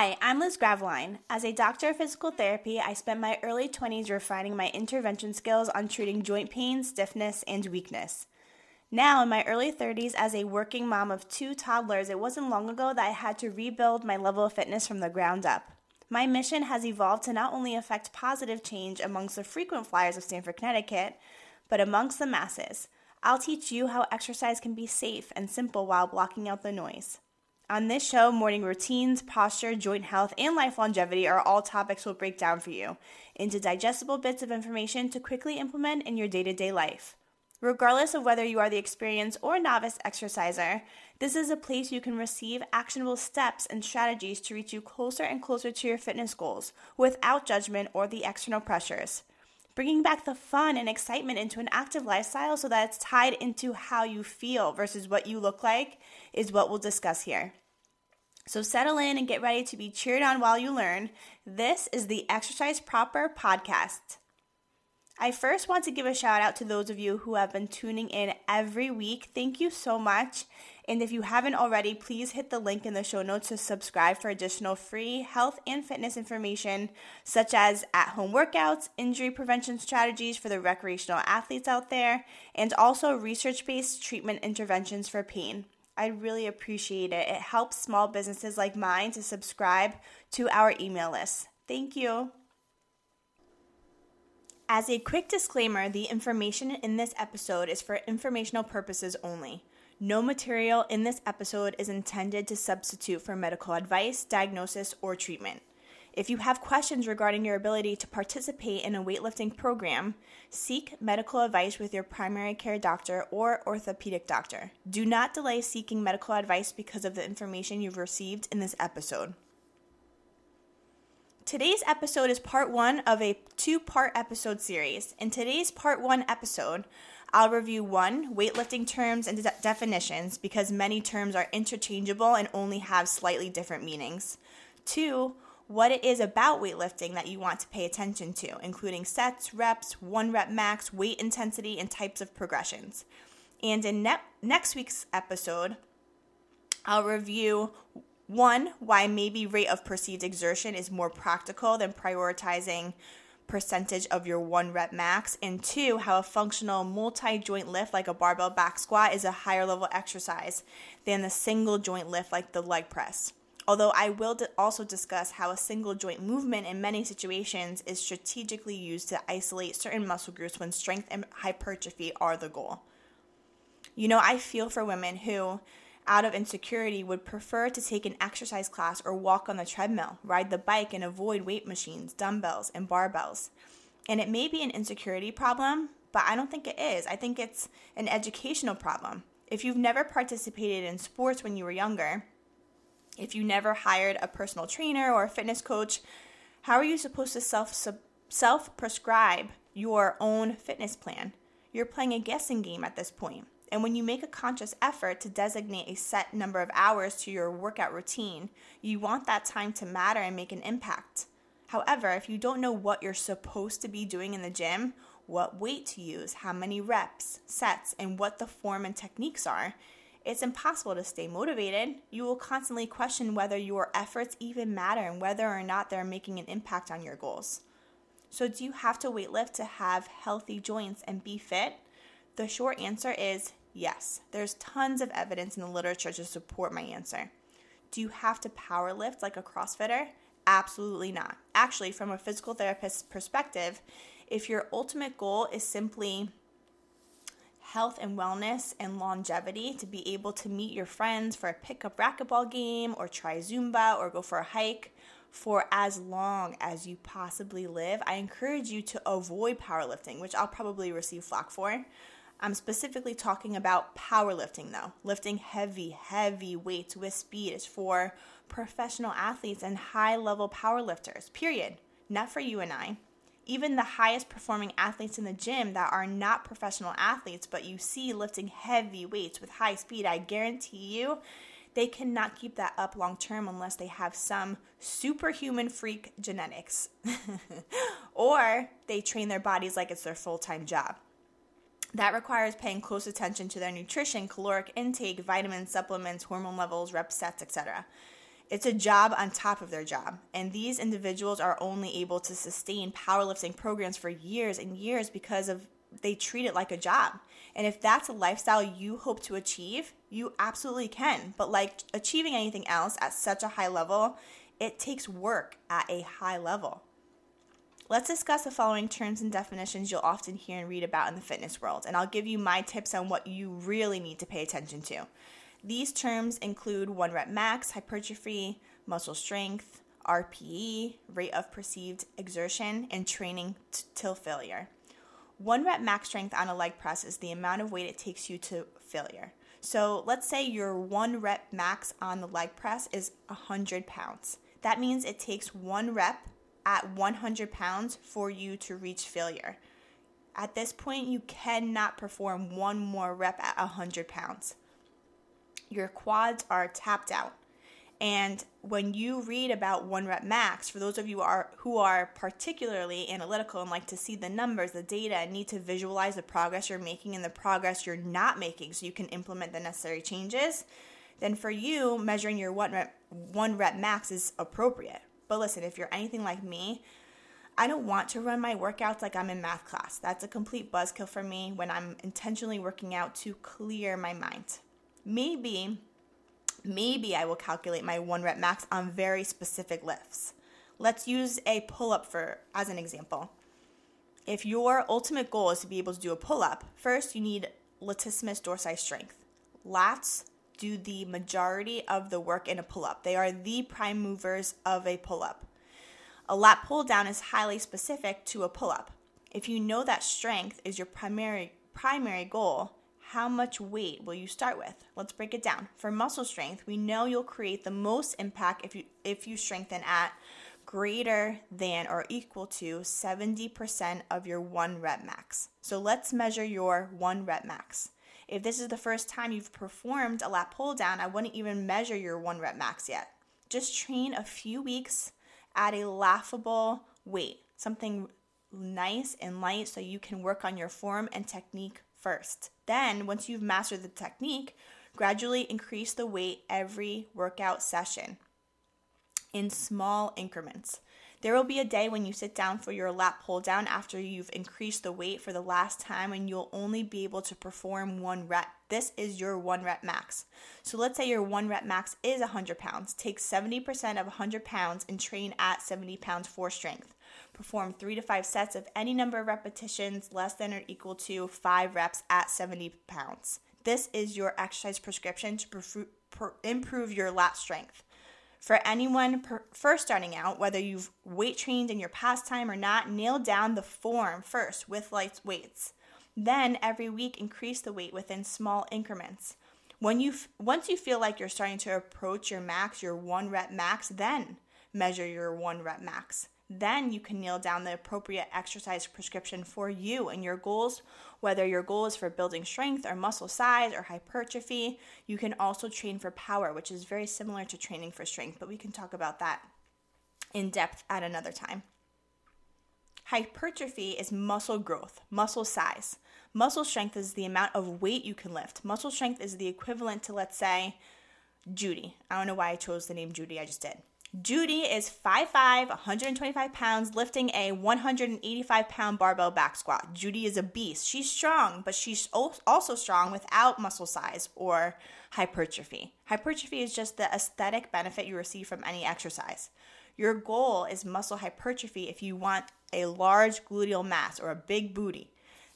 Hi, I'm Liz Graveline. As a doctor of physical therapy, I spent my early 20s refining my intervention skills on treating joint pain, stiffness, and weakness. Now, in my early 30s, as a working mom of two toddlers, it wasn't long ago that I had to rebuild my level of fitness from the ground up. My mission has evolved to not only affect positive change amongst the frequent flyers of Stamford, Connecticut, but amongst the masses. I'll teach you how exercise can be safe and simple while blocking out the noise. On this show, morning routines, posture, joint health, and life longevity are all topics we'll break down for you into digestible bits of information to quickly implement in your day to day life. Regardless of whether you are the experienced or novice exerciser, this is a place you can receive actionable steps and strategies to reach you closer and closer to your fitness goals without judgment or the external pressures. Bringing back the fun and excitement into an active lifestyle so that it's tied into how you feel versus what you look like is what we'll discuss here. So settle in and get ready to be cheered on while you learn. This is the Exercise Proper podcast. I first want to give a shout out to those of you who have been tuning in every week. Thank you so much. And if you haven't already, please hit the link in the show notes to subscribe for additional free health and fitness information, such as at home workouts, injury prevention strategies for the recreational athletes out there, and also research based treatment interventions for pain. I really appreciate it. It helps small businesses like mine to subscribe to our email list. Thank you. As a quick disclaimer, the information in this episode is for informational purposes only. No material in this episode is intended to substitute for medical advice, diagnosis, or treatment. If you have questions regarding your ability to participate in a weightlifting program, seek medical advice with your primary care doctor or orthopedic doctor. Do not delay seeking medical advice because of the information you've received in this episode. Today's episode is part one of a two part episode series. In today's part one episode, I'll review one, weightlifting terms and de- definitions because many terms are interchangeable and only have slightly different meanings. Two, what it is about weightlifting that you want to pay attention to, including sets, reps, one rep max, weight intensity, and types of progressions. And in ne- next week's episode, I'll review one, why maybe rate of perceived exertion is more practical than prioritizing percentage of your one rep max, and two, how a functional multi joint lift like a barbell back squat is a higher level exercise than the single joint lift like the leg press. Although I will also discuss how a single joint movement in many situations is strategically used to isolate certain muscle groups when strength and hypertrophy are the goal. You know, I feel for women who out of insecurity would prefer to take an exercise class or walk on the treadmill, ride the bike, and avoid weight machines, dumbbells, and barbells. And it may be an insecurity problem, but I don't think it is. I think it's an educational problem. If you've never participated in sports when you were younger, if you never hired a personal trainer or a fitness coach, how are you supposed to self self prescribe your own fitness plan? You're playing a guessing game at this point. And when you make a conscious effort to designate a set number of hours to your workout routine, you want that time to matter and make an impact. However, if you don't know what you're supposed to be doing in the gym, what weight to use, how many reps, sets, and what the form and techniques are, it's impossible to stay motivated. You will constantly question whether your efforts even matter and whether or not they're making an impact on your goals. So, do you have to weightlift to have healthy joints and be fit? The short answer is Yes, there's tons of evidence in the literature to support my answer. Do you have to power lift like a CrossFitter? Absolutely not. Actually, from a physical therapist's perspective, if your ultimate goal is simply health and wellness and longevity to be able to meet your friends for a pickup racquetball game or try Zumba or go for a hike for as long as you possibly live, I encourage you to avoid powerlifting, which I'll probably receive flack for. I'm specifically talking about powerlifting though. Lifting heavy, heavy weights with speed is for professional athletes and high level powerlifters, period. Not for you and I. Even the highest performing athletes in the gym that are not professional athletes, but you see lifting heavy weights with high speed, I guarantee you they cannot keep that up long term unless they have some superhuman freak genetics. or they train their bodies like it's their full time job. That requires paying close attention to their nutrition, caloric intake, vitamins, supplements, hormone levels, rep sets, etc. It's a job on top of their job. And these individuals are only able to sustain powerlifting programs for years and years because of they treat it like a job. And if that's a lifestyle you hope to achieve, you absolutely can. But like achieving anything else at such a high level, it takes work at a high level. Let's discuss the following terms and definitions you'll often hear and read about in the fitness world, and I'll give you my tips on what you really need to pay attention to. These terms include one rep max, hypertrophy, muscle strength, RPE, rate of perceived exertion, and training t- till failure. One rep max strength on a leg press is the amount of weight it takes you to failure. So let's say your one rep max on the leg press is 100 pounds. That means it takes one rep at 100 pounds for you to reach failure. At this point, you cannot perform one more rep at 100 pounds. Your quads are tapped out. And when you read about one rep max, for those of you are, who are particularly analytical and like to see the numbers, the data, and need to visualize the progress you're making and the progress you're not making so you can implement the necessary changes, then for you, measuring your one rep, one rep max is appropriate. But listen, if you're anything like me, I don't want to run my workouts like I'm in math class. That's a complete buzzkill for me when I'm intentionally working out to clear my mind. Maybe, maybe I will calculate my one rep max on very specific lifts. Let's use a pull up for as an example. If your ultimate goal is to be able to do a pull up, first you need latissimus dorsi strength. Lats do the majority of the work in a pull up. They are the prime movers of a pull up. A lat pull down is highly specific to a pull up. If you know that strength is your primary primary goal, how much weight will you start with? Let's break it down. For muscle strength, we know you'll create the most impact if you if you strengthen at greater than or equal to 70% of your 1 rep max. So let's measure your 1 rep max. If this is the first time you've performed a lat pull down, I wouldn't even measure your one rep max yet. Just train a few weeks at a laughable weight, something nice and light so you can work on your form and technique first. Then, once you've mastered the technique, gradually increase the weight every workout session in small increments. There will be a day when you sit down for your lat pull down after you've increased the weight for the last time and you'll only be able to perform one rep. This is your one rep max. So let's say your one rep max is 100 pounds. Take 70% of 100 pounds and train at 70 pounds for strength. Perform three to five sets of any number of repetitions less than or equal to five reps at 70 pounds. This is your exercise prescription to improve your lat strength. For anyone first starting out, whether you've weight trained in your past time or not, nail down the form first with light weights. Then every week increase the weight within small increments. When you once you feel like you're starting to approach your max, your 1 rep max, then measure your 1 rep max. Then you can nail down the appropriate exercise prescription for you and your goals whether your goal is for building strength or muscle size or hypertrophy, you can also train for power, which is very similar to training for strength, but we can talk about that in depth at another time. Hypertrophy is muscle growth, muscle size. Muscle strength is the amount of weight you can lift. Muscle strength is the equivalent to, let's say, Judy. I don't know why I chose the name Judy, I just did. Judy is 5'5, 125 pounds, lifting a 185 pound barbell back squat. Judy is a beast. She's strong, but she's also strong without muscle size or hypertrophy. Hypertrophy is just the aesthetic benefit you receive from any exercise. Your goal is muscle hypertrophy if you want a large gluteal mass or a big booty.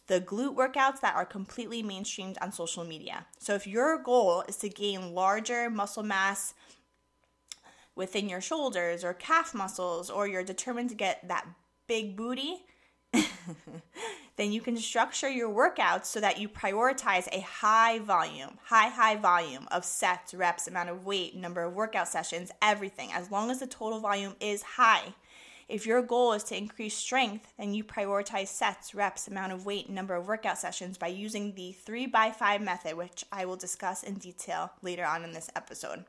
The glute workouts that are completely mainstreamed on social media. So, if your goal is to gain larger muscle mass, within your shoulders or calf muscles, or you're determined to get that big booty, then you can structure your workouts so that you prioritize a high volume, high, high volume of sets, reps, amount of weight, number of workout sessions, everything, as long as the total volume is high. If your goal is to increase strength, then you prioritize sets, reps, amount of weight, number of workout sessions by using the 3x5 method, which I will discuss in detail later on in this episode.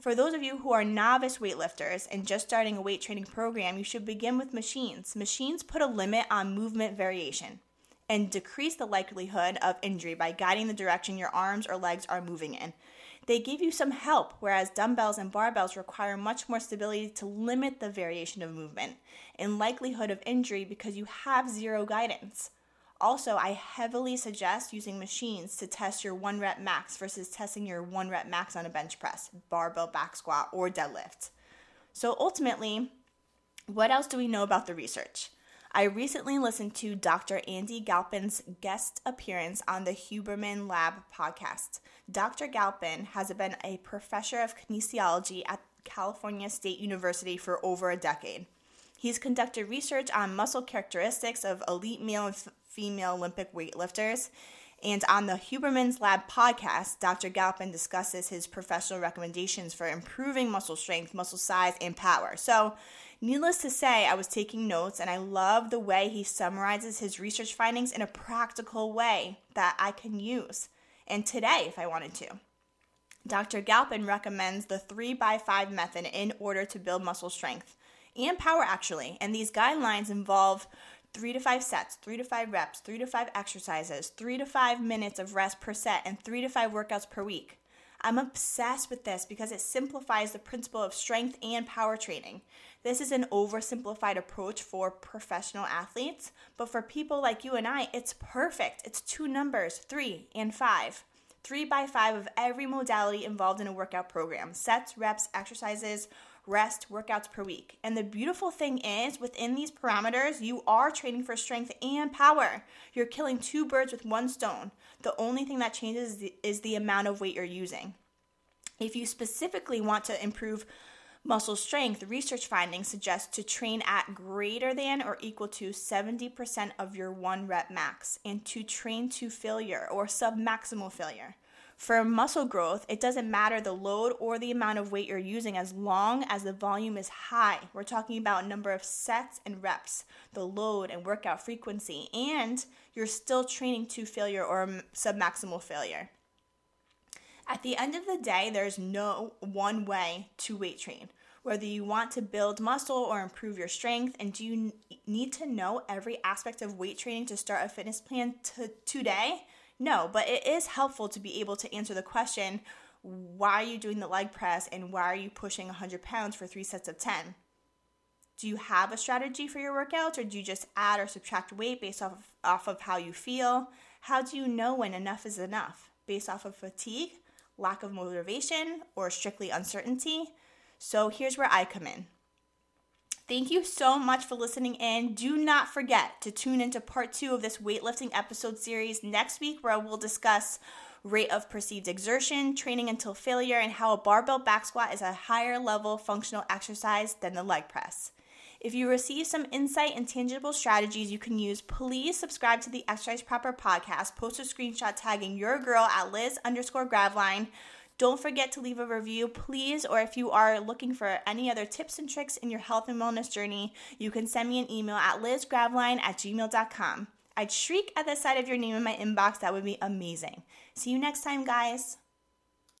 For those of you who are novice weightlifters and just starting a weight training program, you should begin with machines. Machines put a limit on movement variation and decrease the likelihood of injury by guiding the direction your arms or legs are moving in. They give you some help, whereas dumbbells and barbells require much more stability to limit the variation of movement and likelihood of injury because you have zero guidance. Also, I heavily suggest using machines to test your one rep max versus testing your one rep max on a bench press, barbell back squat, or deadlift. So, ultimately, what else do we know about the research? I recently listened to Dr. Andy Galpin's guest appearance on the Huberman Lab podcast. Dr. Galpin has been a professor of kinesiology at California State University for over a decade. He's conducted research on muscle characteristics of elite male and f- female Olympic weightlifters. And on the Huberman's Lab podcast, Dr. Galpin discusses his professional recommendations for improving muscle strength, muscle size, and power. So, Needless to say, I was taking notes and I love the way he summarizes his research findings in a practical way that I can use. And today, if I wanted to. Dr. Galpin recommends the 3x5 method in order to build muscle strength and power, actually. And these guidelines involve three to five sets, three to five reps, three to five exercises, three to five minutes of rest per set, and three to five workouts per week. I'm obsessed with this because it simplifies the principle of strength and power training. This is an oversimplified approach for professional athletes, but for people like you and I, it's perfect. It's two numbers, three and five. Three by five of every modality involved in a workout program sets, reps, exercises, rest, workouts per week. And the beautiful thing is, within these parameters, you are training for strength and power. You're killing two birds with one stone. The only thing that changes is the, is the amount of weight you're using. If you specifically want to improve muscle strength, research findings suggest to train at greater than or equal to 70% of your one rep max and to train to failure or submaximal failure. For muscle growth, it doesn't matter the load or the amount of weight you're using as long as the volume is high. We're talking about number of sets and reps, the load and workout frequency, and you're still training to failure or submaximal failure. At the end of the day, there's no one way to weight train. Whether you want to build muscle or improve your strength, and do you need to know every aspect of weight training to start a fitness plan t- today? No, but it is helpful to be able to answer the question why are you doing the leg press and why are you pushing 100 pounds for three sets of 10? Do you have a strategy for your workouts or do you just add or subtract weight based off of, off of how you feel? How do you know when enough is enough? Based off of fatigue, lack of motivation, or strictly uncertainty. So here's where I come in. Thank you so much for listening in. Do not forget to tune into part two of this weightlifting episode series next week, where we'll discuss rate of perceived exertion, training until failure, and how a barbell back squat is a higher level functional exercise than the leg press. If you receive some insight and tangible strategies you can use, please subscribe to the Exercise Proper podcast. Post a screenshot tagging your girl at Liz underscore Graveline. Don't forget to leave a review, please. Or if you are looking for any other tips and tricks in your health and wellness journey, you can send me an email at lizgraveline at gmail.com. I'd shriek at the sight of your name in my inbox. That would be amazing. See you next time, guys.